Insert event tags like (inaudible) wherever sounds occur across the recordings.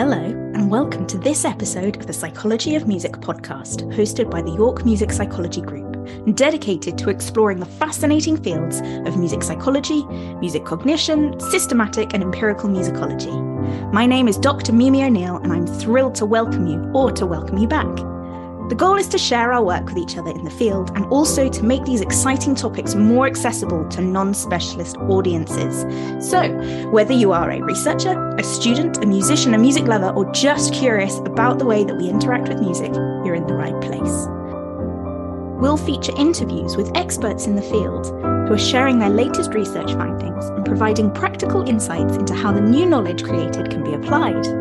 Hello, and welcome to this episode of the Psychology of Music podcast, hosted by the York Music Psychology Group, dedicated to exploring the fascinating fields of music psychology, music cognition, systematic and empirical musicology. My name is Dr. Mimi O'Neill, and I'm thrilled to welcome you or to welcome you back. The goal is to share our work with each other in the field and also to make these exciting topics more accessible to non specialist audiences. So, whether you are a researcher, a student, a musician, a music lover, or just curious about the way that we interact with music, you're in the right place. We'll feature interviews with experts in the field who are sharing their latest research findings and providing practical insights into how the new knowledge created can be applied.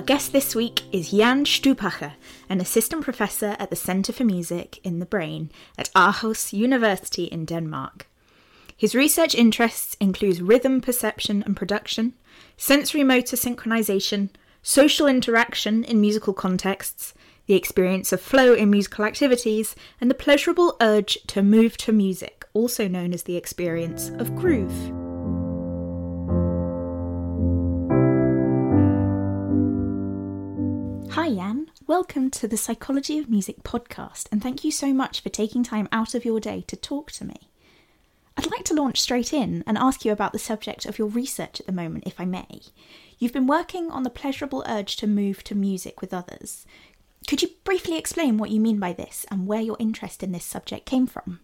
Our guest this week is Jan Stupacher, an assistant professor at the Centre for Music in the Brain at Aarhus University in Denmark. His research interests include rhythm perception and production, sensory motor synchronization, social interaction in musical contexts, the experience of flow in musical activities, and the pleasurable urge to move to music, also known as the experience of groove. Hi, Jan. Welcome to the Psychology of Music podcast, and thank you so much for taking time out of your day to talk to me. I'd like to launch straight in and ask you about the subject of your research at the moment, if I may. You've been working on the pleasurable urge to move to music with others. Could you briefly explain what you mean by this and where your interest in this subject came from?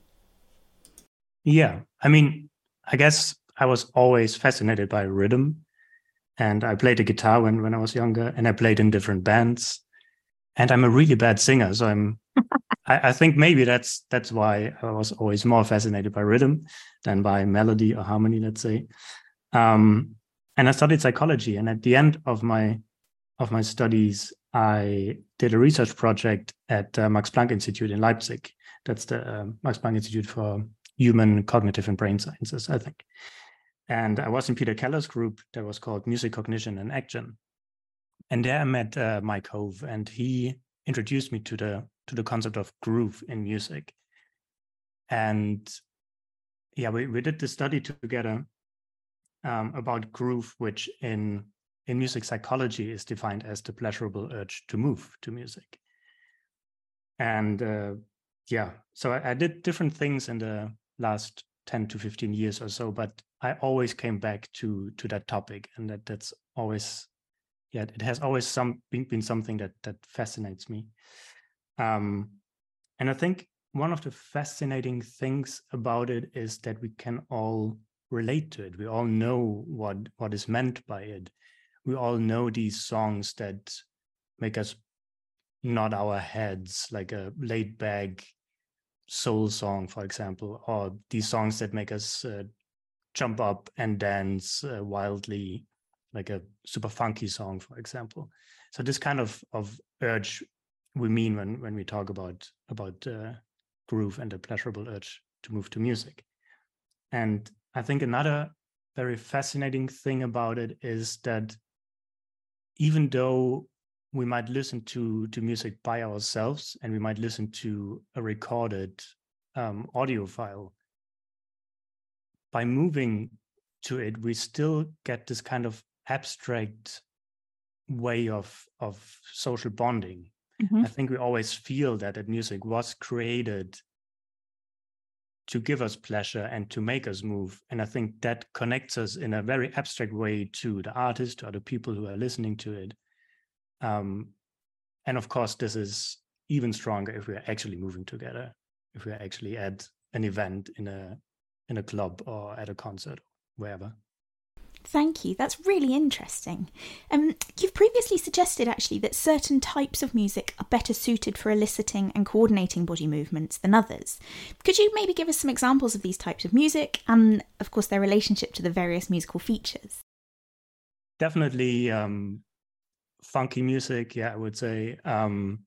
Yeah, I mean, I guess I was always fascinated by rhythm and I played the guitar when, when I was younger, and I played in different bands. And I'm a really bad singer, so I'm. (laughs) I, I, think maybe that's that's why I was always more fascinated by rhythm than by melody or harmony, let's say. Um, and I studied psychology, and at the end of my of my studies, I did a research project at uh, Max Planck Institute in Leipzig. That's the uh, Max Planck Institute for Human Cognitive and Brain Sciences, I think. And I was in Peter Keller's group that was called Music Cognition and Action. And there I met uh, Mike Hove, and he introduced me to the to the concept of groove in music. And yeah, we, we did this study together um, about groove, which in in music psychology is defined as the pleasurable urge to move to music. And uh, yeah, so I, I did different things in the last 10 to 15 years or so, but I always came back to to that topic, and that that's always, yeah, it has always some been, been something that that fascinates me. Um, and I think one of the fascinating things about it is that we can all relate to it. We all know what what is meant by it. We all know these songs that make us nod our heads, like a laid back soul song, for example, or these songs that make us uh, jump up and dance uh, wildly, like a super funky song, for example. So this kind of of urge we mean when when we talk about about uh, groove and the pleasurable urge to move to music. And I think another very fascinating thing about it is that even though we might listen to to music by ourselves and we might listen to a recorded um, audio file by moving to it, we still get this kind of abstract way of of social bonding. Mm-hmm. I think we always feel that that music was created to give us pleasure and to make us move. And I think that connects us in a very abstract way to the artist, to other people who are listening to it. Um, and of course, this is even stronger if we are actually moving together, if we are actually at an event in a in a club or at a concert, wherever. Thank you. That's really interesting. Um, you've previously suggested actually that certain types of music are better suited for eliciting and coordinating body movements than others. Could you maybe give us some examples of these types of music and, of course, their relationship to the various musical features? Definitely um, funky music, yeah, I would say. Um,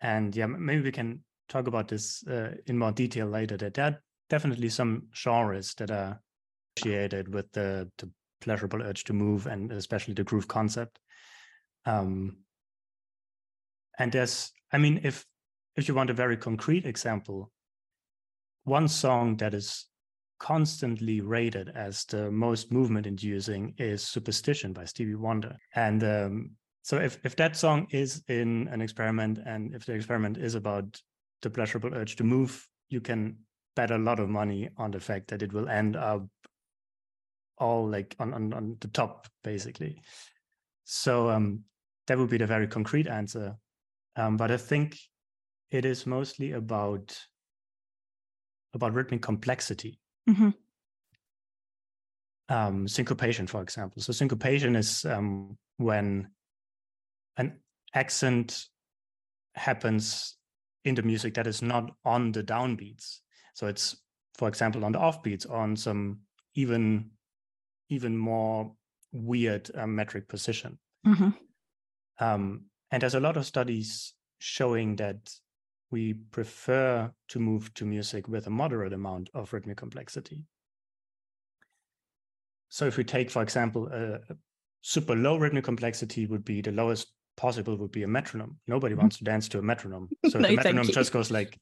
and yeah, maybe we can talk about this uh, in more detail later. That there definitely some genres that are associated with the, the pleasurable urge to move and especially the groove concept. Um, and there's, I mean, if if you want a very concrete example, one song that is constantly rated as the most movement inducing is Superstition by Stevie Wonder. And um, so if, if that song is in an experiment and if the experiment is about the pleasurable urge to move, you can bet a lot of money on the fact that it will end up all like on, on, on the top, basically. So um, that would be the very concrete answer. Um, but I think it is mostly about about rhythmic complexity. Mm-hmm. Um, syncopation, for example. So syncopation is um, when an accent happens in the music that is not on the downbeats. So it's, for example, on the offbeats, on some even even more weird um, metric position. Mm-hmm. Um, and there's a lot of studies showing that we prefer to move to music with a moderate amount of rhythmic complexity. So if we take, for example, a, a super low rhythmic complexity would be the lowest possible would be a metronome. Nobody mm-hmm. wants to dance to a metronome. (laughs) So no, the metronome just goes like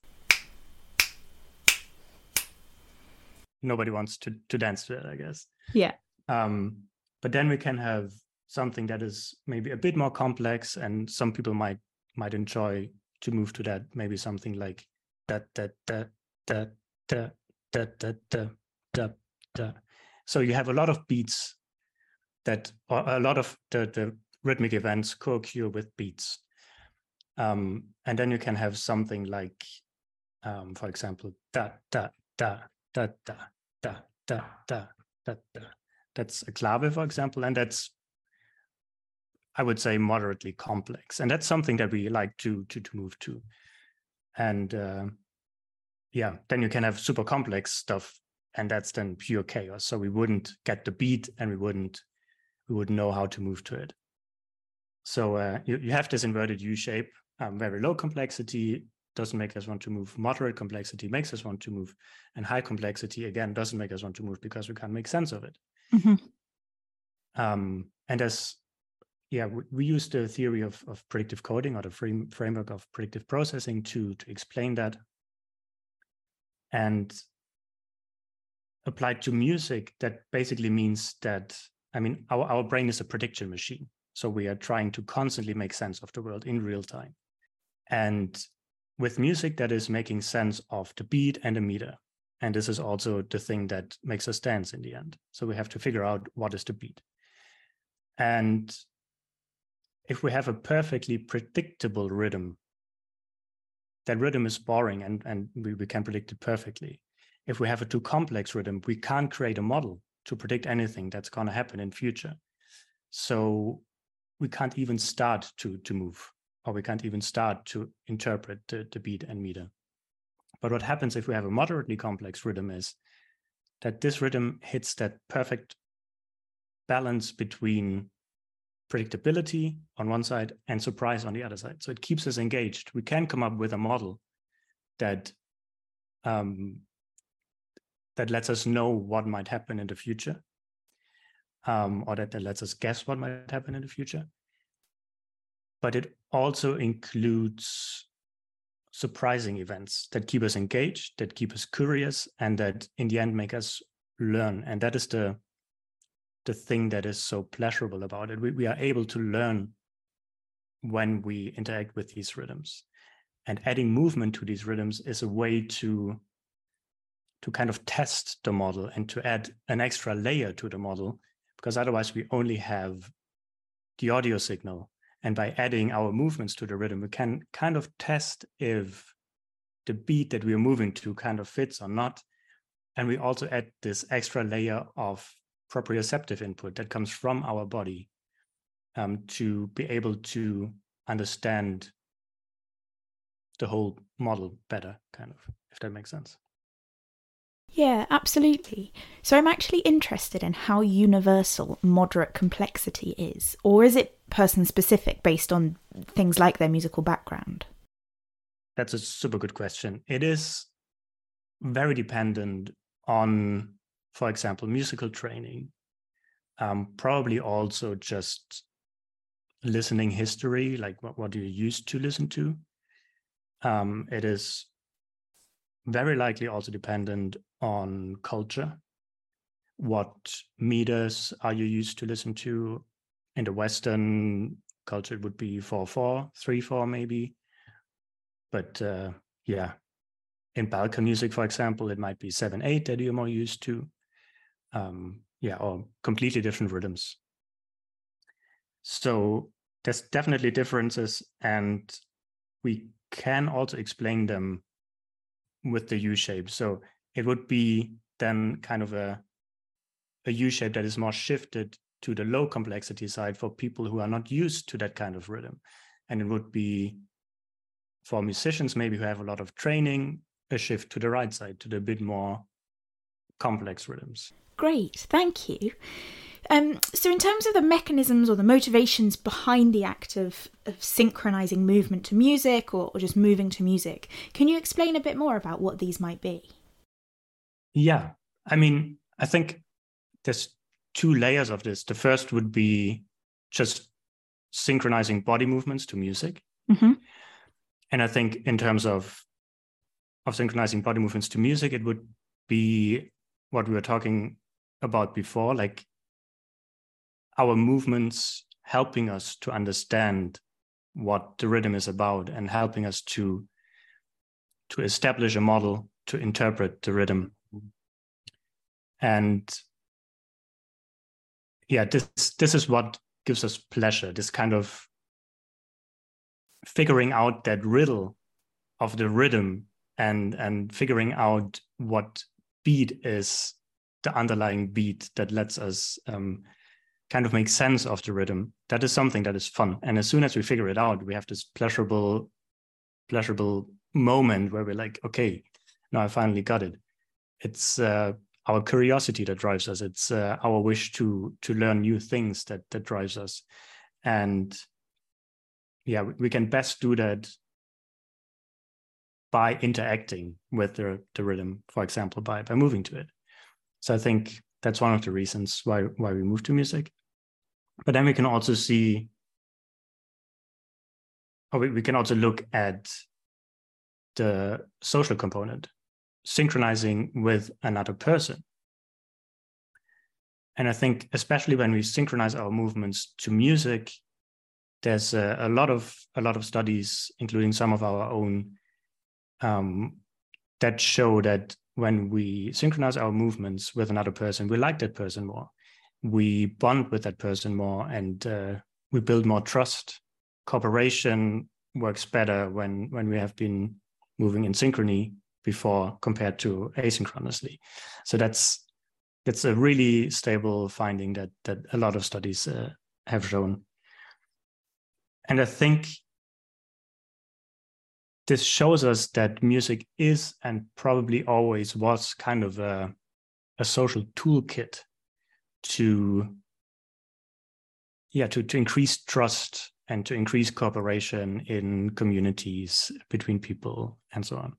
nobody wants to to dance to it, I guess. Yeah. Um, but then we can have something that is maybe a bit more complex and some people might might enjoy to move to that maybe something like that that that that that that that that that so you have a lot of beats that a lot of the the rhythmic events co-occur with beats um, and then you can have something like um, for example da da da da da da da da da da that's a clave for example and that's I would say moderately complex, and that's something that we like to to to move to. And uh, yeah, then you can have super complex stuff, and that's then pure chaos. So we wouldn't get the beat, and we wouldn't we wouldn't know how to move to it. So uh, you you have this inverted U shape, um, very low complexity doesn't make us want to move. Moderate complexity makes us want to move, and high complexity again doesn't make us want to move because we can't make sense of it. Mm-hmm. Um, and as yeah, we, we use the theory of, of predictive coding or the frame, framework of predictive processing to, to explain that. And applied to music, that basically means that, I mean, our, our brain is a prediction machine. So we are trying to constantly make sense of the world in real time. And with music, that is making sense of the beat and the meter. And this is also the thing that makes us dance in the end. So we have to figure out what is the beat. And if we have a perfectly predictable rhythm, that rhythm is boring and, and we, we can predict it perfectly. If we have a too complex rhythm, we can't create a model to predict anything that's going to happen in future. So we can't even start to, to move, or we can't even start to interpret the, the beat and meter. But what happens if we have a moderately complex rhythm is that this rhythm hits that perfect balance between predictability on one side and surprise on the other side. So it keeps us engaged. We can come up with a model that um, that lets us know what might happen in the future, um, or that, that lets us guess what might happen in the future. But it also includes surprising events that keep us engaged, that keep us curious, and that in the end make us learn. And that is the the thing that is so pleasurable about it. We, we are able to learn when we interact with these rhythms. And adding movement to these rhythms is a way to to kind of test the model and to add an extra layer to the model because otherwise we only have the audio signal and by adding our movements to the rhythm we can kind of test if the beat that we're moving to kind of fits or not and we also add this extra layer of proprioceptive input that comes from our body um, to be able to understand the whole model better, kind of, if that makes sense. Yeah, absolutely. So I'm actually interested in how universal moderate complexity is, or is it person specific based on things like their musical background? That's a super good question. It is very dependent on for example, musical training, um, probably also just listening history, like what, what you used to listen to. Um, it is very likely also dependent on culture. What meters are you used to listen to? In the Western culture, it would be 4 4, 3 4, maybe. But uh, yeah, in Balkan music, for example, it might be 7 8 that you're more used to. Um, yeah, or completely different rhythms. So there's definitely differences, and we can also explain them with the U shape. So it would be then kind of a a U shape that is more shifted to the low complexity side for people who are not used to that kind of rhythm. And it would be for musicians, maybe who have a lot of training, a shift to the right side, to the bit more complex rhythms. Great, thank you. Um, so, in terms of the mechanisms or the motivations behind the act of, of synchronizing movement to music or, or just moving to music, can you explain a bit more about what these might be? Yeah, I mean, I think there's two layers of this. The first would be just synchronizing body movements to music. Mm-hmm. And I think in terms of of synchronizing body movements to music, it would be what we were talking about before, like our movements helping us to understand what the rhythm is about and helping us to to establish a model to interpret the rhythm and yeah this this is what gives us pleasure this kind of figuring out that riddle of the rhythm and and figuring out what beat is the underlying beat that lets us um, kind of make sense of the rhythm. That is something that is fun. And as soon as we figure it out we have this pleasurable pleasurable moment where we're like okay now i finally got it. It's uh, our curiosity that drives us. It's uh, our wish to to learn new things that that drives us. And yeah we can best do that by interacting with the, the rhythm for example by by moving to it. So i think that's one of the reasons why why we move to music. But then we can also see or we, we can also look at the social component synchronizing with another person and i think especially when we synchronize our movements to music there's a, a lot of a lot of studies including some of our own um, that show that when we synchronize our movements with another person, we like that person more. We bond with that person more and uh, we build more trust. Cooperation works better when, when we have been moving in synchrony before compared to asynchronously. So that's that's a really stable finding that that a lot of studies uh, have shown. And I think this shows us that music is and probably always was kind of a, a social toolkit to yeah to, to increase trust and to increase cooperation in communities between people and so on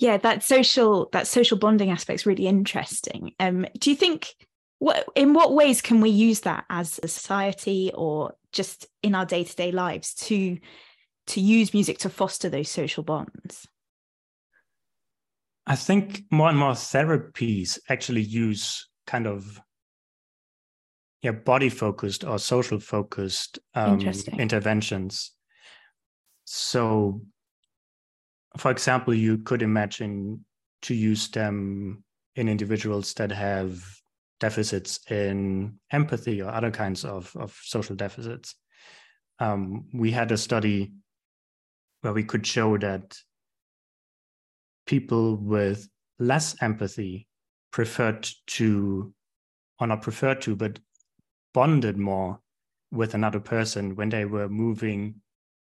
yeah that social that social bonding aspect is really interesting um, do you think what in what ways can we use that as a society or just in our day-to-day lives to to use music to foster those social bonds? I think more and more therapies actually use kind of yeah body focused or social focused um, interventions. So, for example, you could imagine to use them in individuals that have deficits in empathy or other kinds of, of social deficits. Um, we had a study where we could show that people with less empathy preferred to, or not preferred to, but bonded more with another person when they were moving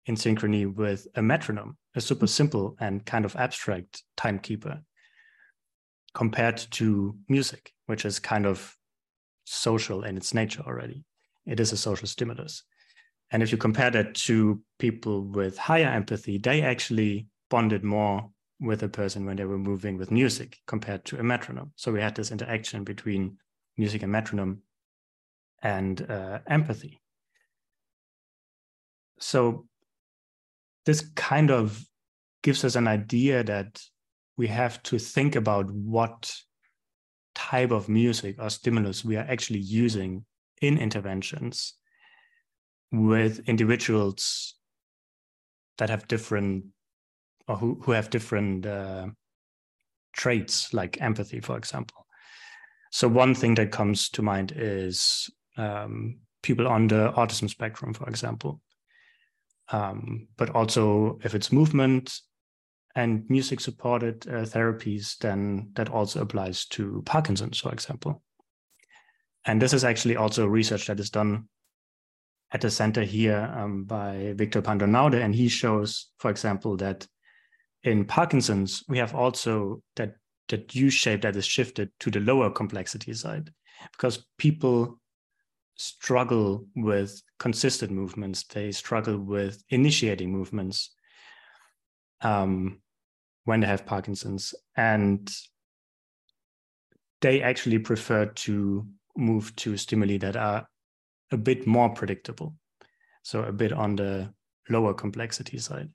in synchrony with a metronome, a super simple and kind of abstract timekeeper, compared to music, which is kind of social in its nature already. It is a social stimulus. And if you compare that to people with higher empathy, they actually bonded more with a person when they were moving with music compared to a metronome. So we had this interaction between music and metronome and uh, empathy. So this kind of gives us an idea that we have to think about what type of music or stimulus we are actually using in interventions with individuals that have different or who, who have different uh, traits like empathy for example. So one thing that comes to mind is um, people on the autism spectrum for example um, but also if it's movement and music supported uh, therapies, then that also applies to Parkinson's, for example. And this is actually also research that is done at the center here um, by Victor Pando-Naude. And he shows, for example, that in Parkinson's, we have also that, that U shape that is shifted to the lower complexity side because people struggle with consistent movements, they struggle with initiating movements. Um, when they have Parkinson's. And they actually prefer to move to stimuli that are a bit more predictable. So a bit on the lower complexity side.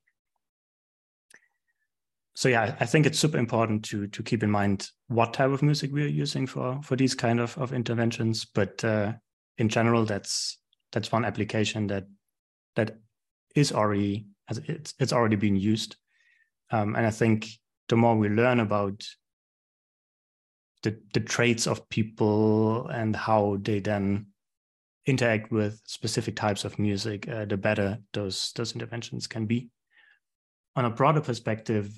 So yeah, I think it's super important to to keep in mind what type of music we are using for for these kind of, of interventions. But uh, in general, that's that's one application that that is already it's it's already been used um, and I think the more we learn about the, the traits of people and how they then interact with specific types of music, uh, the better those those interventions can be. On a broader perspective,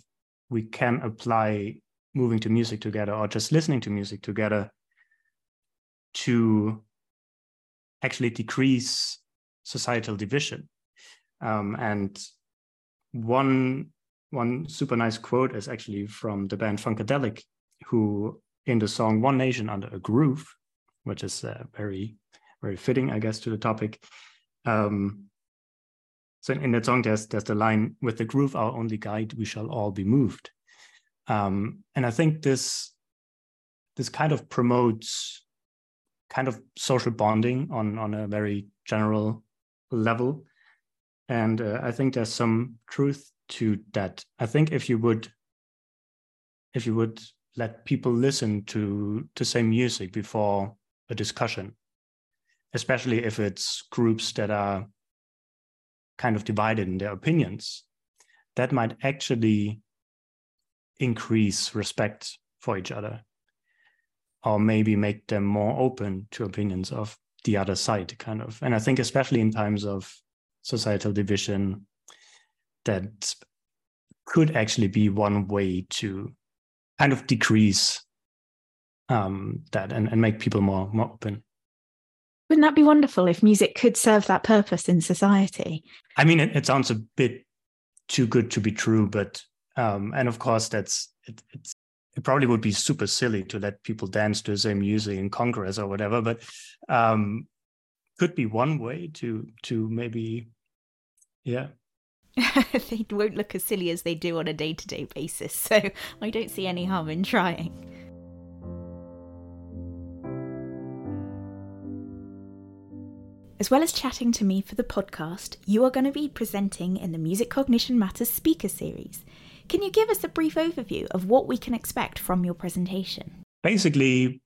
we can apply moving to music together or just listening to music together to actually decrease societal division. Um, and one one super nice quote is actually from the band Funkadelic, who in the song One Nation Under a Groove, which is uh, very, very fitting, I guess, to the topic. Um, so in, in, that song, there's there's the line, "With the groove, our only guide, we shall all be moved." Um, and I think this this kind of promotes kind of social bonding on on a very general level, and uh, I think there's some truth to that. I think if you would if you would let people listen to to say music before a discussion, especially if it's groups that are kind of divided in their opinions, that might actually increase respect for each other or maybe make them more open to opinions of the other side kind of and i think especially in times of societal division that could actually be one way to kind of decrease um, that and, and make people more, more open. Wouldn't that be wonderful if music could serve that purpose in society? I mean, it, it sounds a bit too good to be true, but um, and of course that's it, it's it probably would be super silly to let people dance to the same music in Congress or whatever, but um, could be one way to to maybe yeah (laughs) they won't look as silly as they do on a day to day basis, so I don't see any harm in trying. As well as chatting to me for the podcast, you are going to be presenting in the Music Cognition Matters speaker series. Can you give us a brief overview of what we can expect from your presentation? Basically,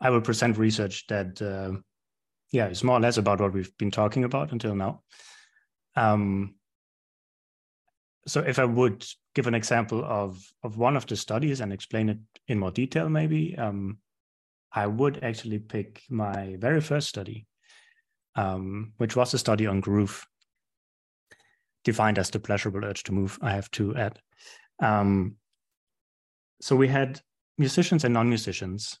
I will present research that, uh, yeah, is more or less about what we've been talking about until now. Um, so if I would give an example of of one of the studies and explain it in more detail, maybe um, I would actually pick my very first study, um, which was a study on groove, defined as the pleasurable urge to move. I have to add. Um, so we had musicians and non-musicians,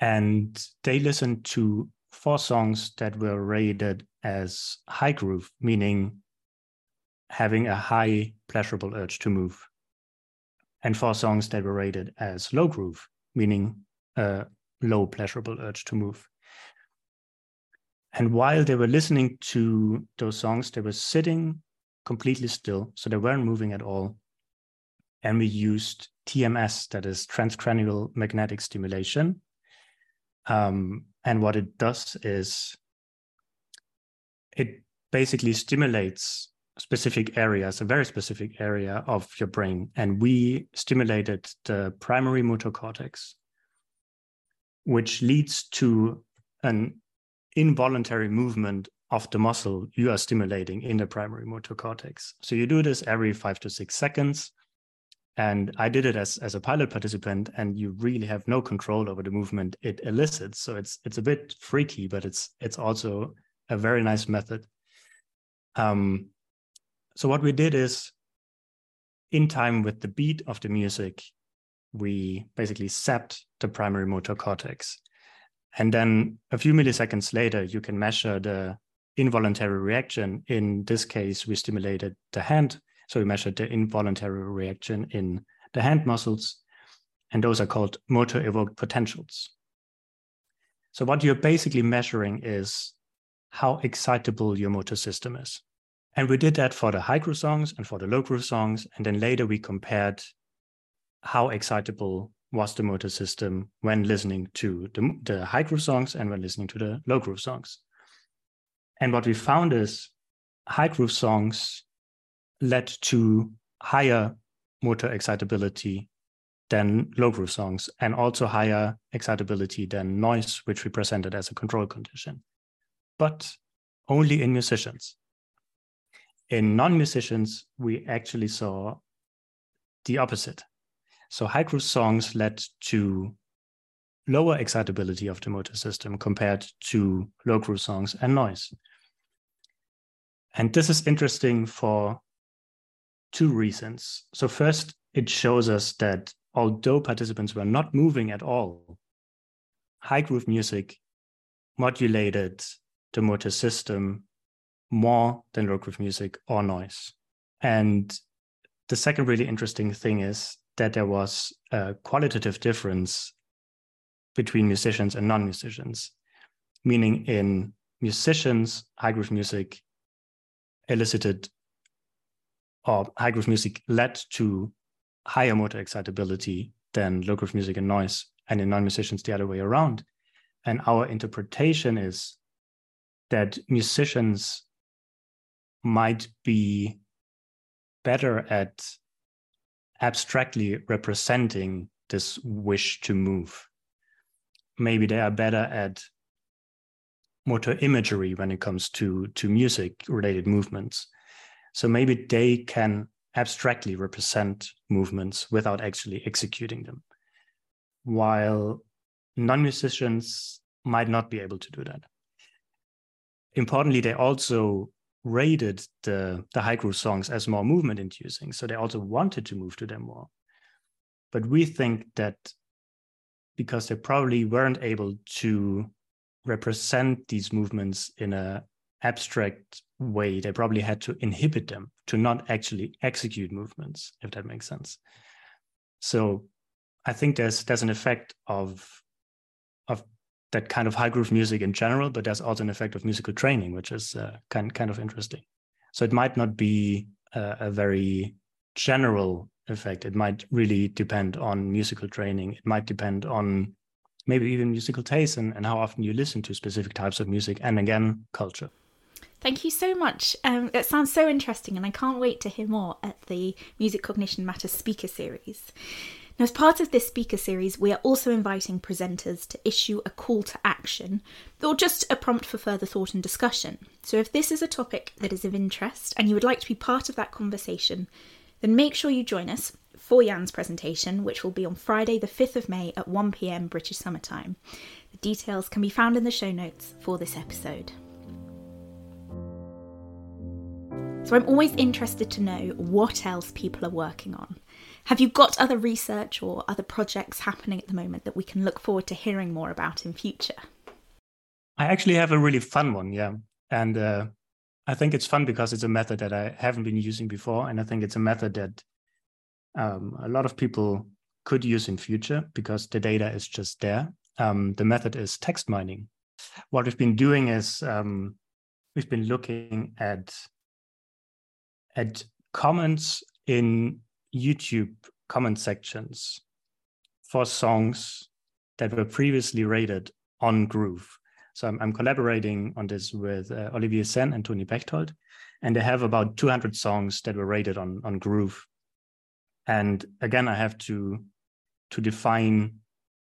and they listened to four songs that were rated as high groove, meaning having a high pleasurable urge to move. And four songs that were rated as low groove, meaning a low pleasurable urge to move. And while they were listening to those songs, they were sitting completely still. So they weren't moving at all. And we used TMS, that is transcranial magnetic stimulation, Um, and what it does is it basically stimulates specific areas, a very specific area of your brain. And we stimulated the primary motor cortex, which leads to an involuntary movement of the muscle you are stimulating in the primary motor cortex. So you do this every five to six seconds. And I did it as, as a pilot participant, and you really have no control over the movement it elicits. So it's it's a bit freaky, but it's it's also a very nice method. Um, so what we did is, in time with the beat of the music, we basically sapped the primary motor cortex. And then a few milliseconds later, you can measure the involuntary reaction. In this case, we stimulated the hand. So we measured the involuntary reaction in the hand muscles. And those are called motor evoked potentials. So what you're basically measuring is how excitable your motor system is. And we did that for the high groove songs and for the low groove songs. And then later we compared how excitable was the motor system when listening to the, the high groove songs and when listening to the low groove songs. And what we found is high groove songs led to higher motor excitability than low groove songs and also higher excitability than noise, which we presented as a control condition, but only in musicians. In non musicians, we actually saw the opposite. So high groove songs led to lower excitability of the motor system compared to low groove songs and noise. And this is interesting for two reasons. So, first, it shows us that although participants were not moving at all, high groove music modulated the motor system more than low groove music or noise. And the second really interesting thing is that there was a qualitative difference between musicians and non musicians, meaning in musicians, high groove music elicited or high groove music led to higher motor excitability than low groove music and noise, and in non musicians, the other way around. And our interpretation is that musicians might be better at abstractly representing this wish to move. Maybe they are better at motor imagery when it comes to to music related movements. So maybe they can abstractly represent movements without actually executing them. While non-musicians might not be able to do that. Importantly they also rated the the high groove songs as more movement inducing. So they also wanted to move to them more. But we think that because they probably weren't able to represent these movements in a abstract way they probably had to inhibit them to not actually execute movements if that makes sense. So i think there's there's an effect of of that kind of high groove music in general but there's also an effect of musical training which is uh, kind kind of interesting so it might not be a, a very general effect it might really depend on musical training it might depend on maybe even musical taste and, and how often you listen to specific types of music and again culture Thank you so much. Um, it sounds so interesting, and I can't wait to hear more at the Music Cognition Matters speaker series. Now, as part of this speaker series, we are also inviting presenters to issue a call to action or just a prompt for further thought and discussion. So, if this is a topic that is of interest and you would like to be part of that conversation, then make sure you join us for Jan's presentation, which will be on Friday, the 5th of May at 1pm British Summer Time. The details can be found in the show notes for this episode. So I'm always interested to know what else people are working on. Have you got other research or other projects happening at the moment that we can look forward to hearing more about in future? I actually have a really fun one, yeah. And uh, I think it's fun because it's a method that I haven't been using before. And I think it's a method that um, a lot of people could use in future because the data is just there. Um, the method is text mining. What we've been doing is um, we've been looking at at comments in YouTube comment sections for songs that were previously rated on groove. So I'm, I'm collaborating on this with uh, Olivier Senn and Toni Bechtold, and they have about 200 songs that were rated on on groove. And again, I have to to define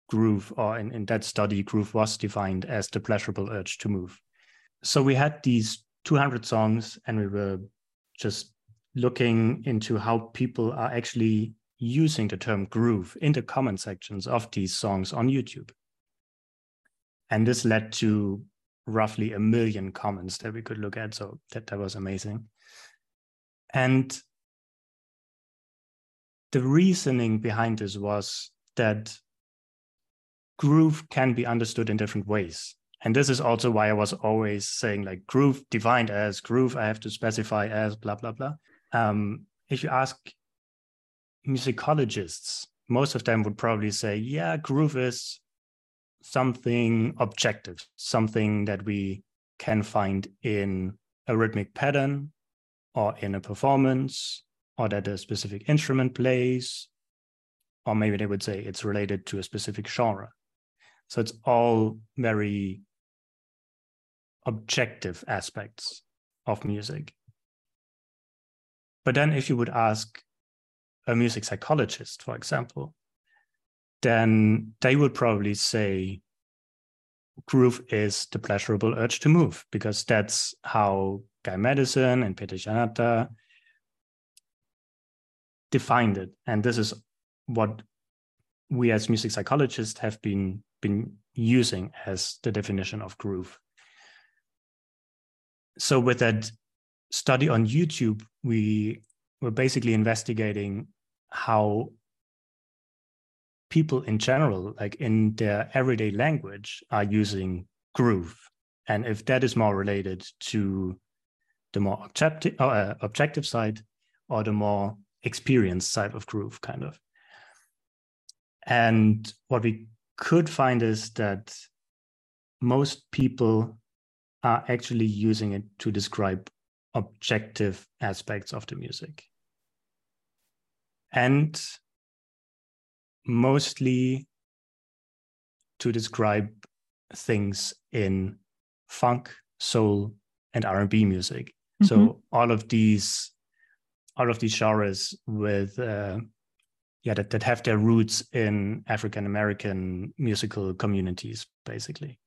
groove, or in, in that study, groove was defined as the pleasurable urge to move. So we had these 200 songs, and we were just looking into how people are actually using the term groove in the comment sections of these songs on YouTube. And this led to roughly a million comments that we could look at. So that, that was amazing. And the reasoning behind this was that groove can be understood in different ways. And this is also why I was always saying like groove defined as groove, I have to specify as blah, blah, blah. Um, if you ask musicologists, most of them would probably say, yeah, groove is something objective, something that we can find in a rhythmic pattern or in a performance or that a specific instrument plays, or maybe they would say it's related to a specific genre. So it's all very objective aspects of music. But then if you would ask a music psychologist, for example, then they would probably say groove is the pleasurable urge to move because that's how Guy Madison and Peter Janata defined it. And this is what we as music psychologists have been been using as the definition of groove. So with that study on YouTube, we were basically investigating how people in general, like in their everyday language, are using groove, and if that is more related to the more objective, uh, objective side or the more experienced side of groove, kind of. And what we could find is that most people are actually using it to describe objective aspects of the music. And mostly to describe things in funk, soul, and R&B music. Mm-hmm. So all of these all of these genres with uh, yeah that, that have their roots in African American musical communities, basically.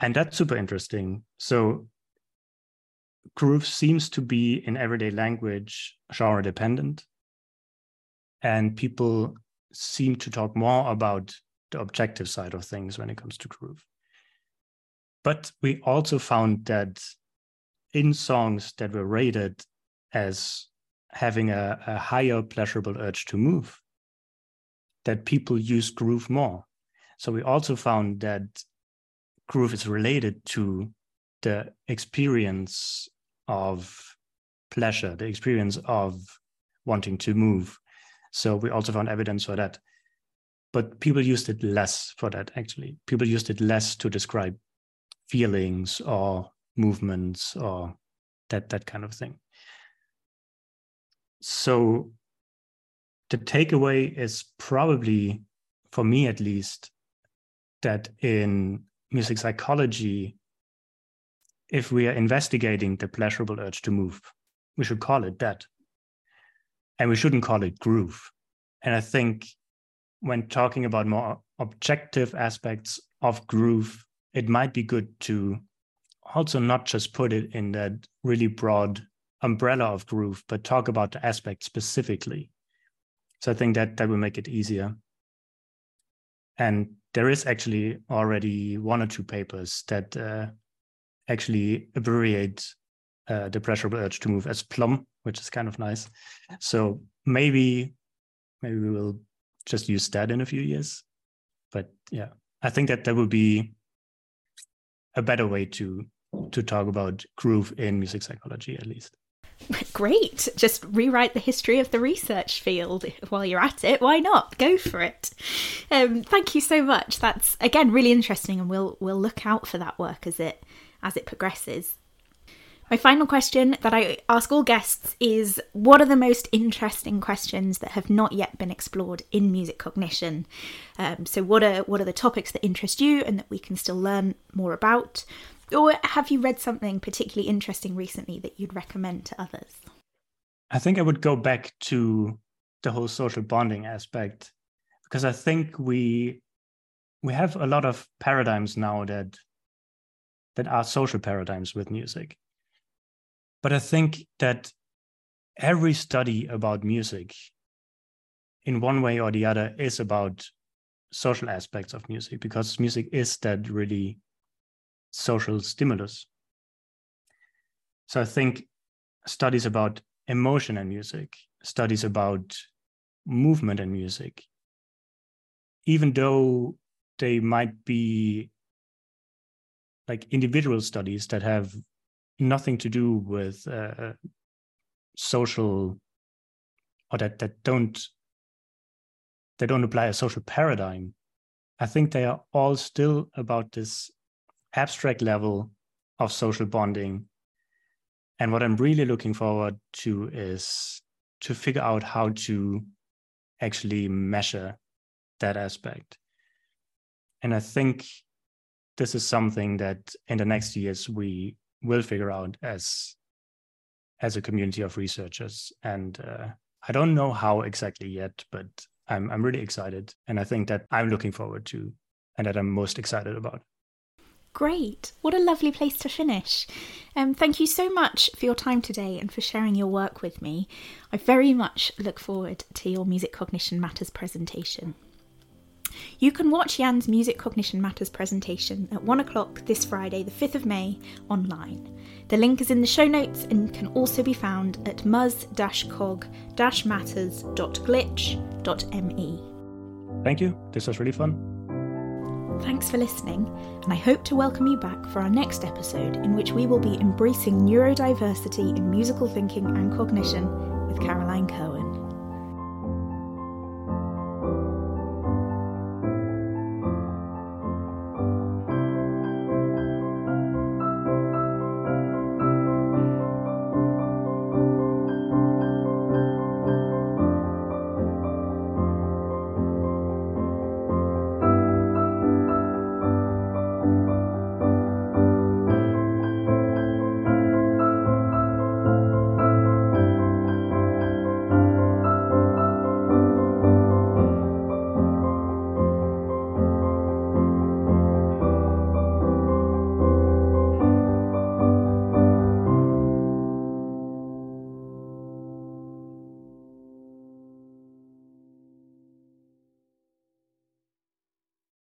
And that's super interesting. So groove seems to be in everyday language genre dependent. And people seem to talk more about the objective side of things when it comes to groove. But we also found that in songs that were rated as having a, a higher pleasurable urge to move that people use groove more. So we also found that groove is related to the experience of pleasure, the experience of wanting to move. So we also found evidence for that. But people used it less for that, actually. People used it less to describe feelings or movements or that that kind of thing. So the takeaway is probably, for me at least, that in music psychology, if we are investigating the pleasurable urge to move, we should call it that. And we shouldn't call it groove. And I think when talking about more objective aspects of groove, it might be good to also not just put it in that really broad umbrella of groove, but talk about the aspect specifically. So I think that that will make it easier. And there is actually already one or two papers that uh, actually abbreviate uh, the pressure urge to move as plum, which is kind of nice. So maybe maybe we will just use that in a few years. But yeah, I think that that would be a better way to to talk about groove in music psychology at least. (laughs) Great. Just rewrite the history of the research field while you're at it. Why not? Go for it. Um, thank you so much. That's again really interesting, and we'll we'll look out for that work as it as it progresses. My final question that I ask all guests is what are the most interesting questions that have not yet been explored in music cognition? Um, so what are what are the topics that interest you and that we can still learn more about? Or have you read something particularly interesting recently that you'd recommend to others? I think I would go back to the whole social bonding aspect because I think we we have a lot of paradigms now that that are social paradigms with music but I think that every study about music, in one way or the other, is about social aspects of music because music is that really social stimulus. So I think studies about emotion and music, studies about movement and music, even though they might be like individual studies that have nothing to do with uh, social or that that don't they don't apply a social paradigm i think they are all still about this abstract level of social bonding. And what i'm really looking forward to is to figure out how to actually measure that aspect. And i think this is something that in the next years we will figure out as as a community of researchers. And uh, I don't know how exactly yet, but I'm I'm really excited, and I think that I'm looking forward to, and that I'm most excited about. Great. What a lovely place to finish. Um, thank you so much for your time today and for sharing your work with me. I very much look forward to your Music Cognition Matters presentation. You can watch Jan's Music Cognition Matters presentation at 1 o'clock this Friday, the 5th of May, online. The link is in the show notes and can also be found at mus cog matters.glitch.me. Thank you. This was really fun. Thanks for listening, and I hope to welcome you back for our next episode in which we will be embracing neurodiversity in musical thinking and cognition with Caroline Cohen.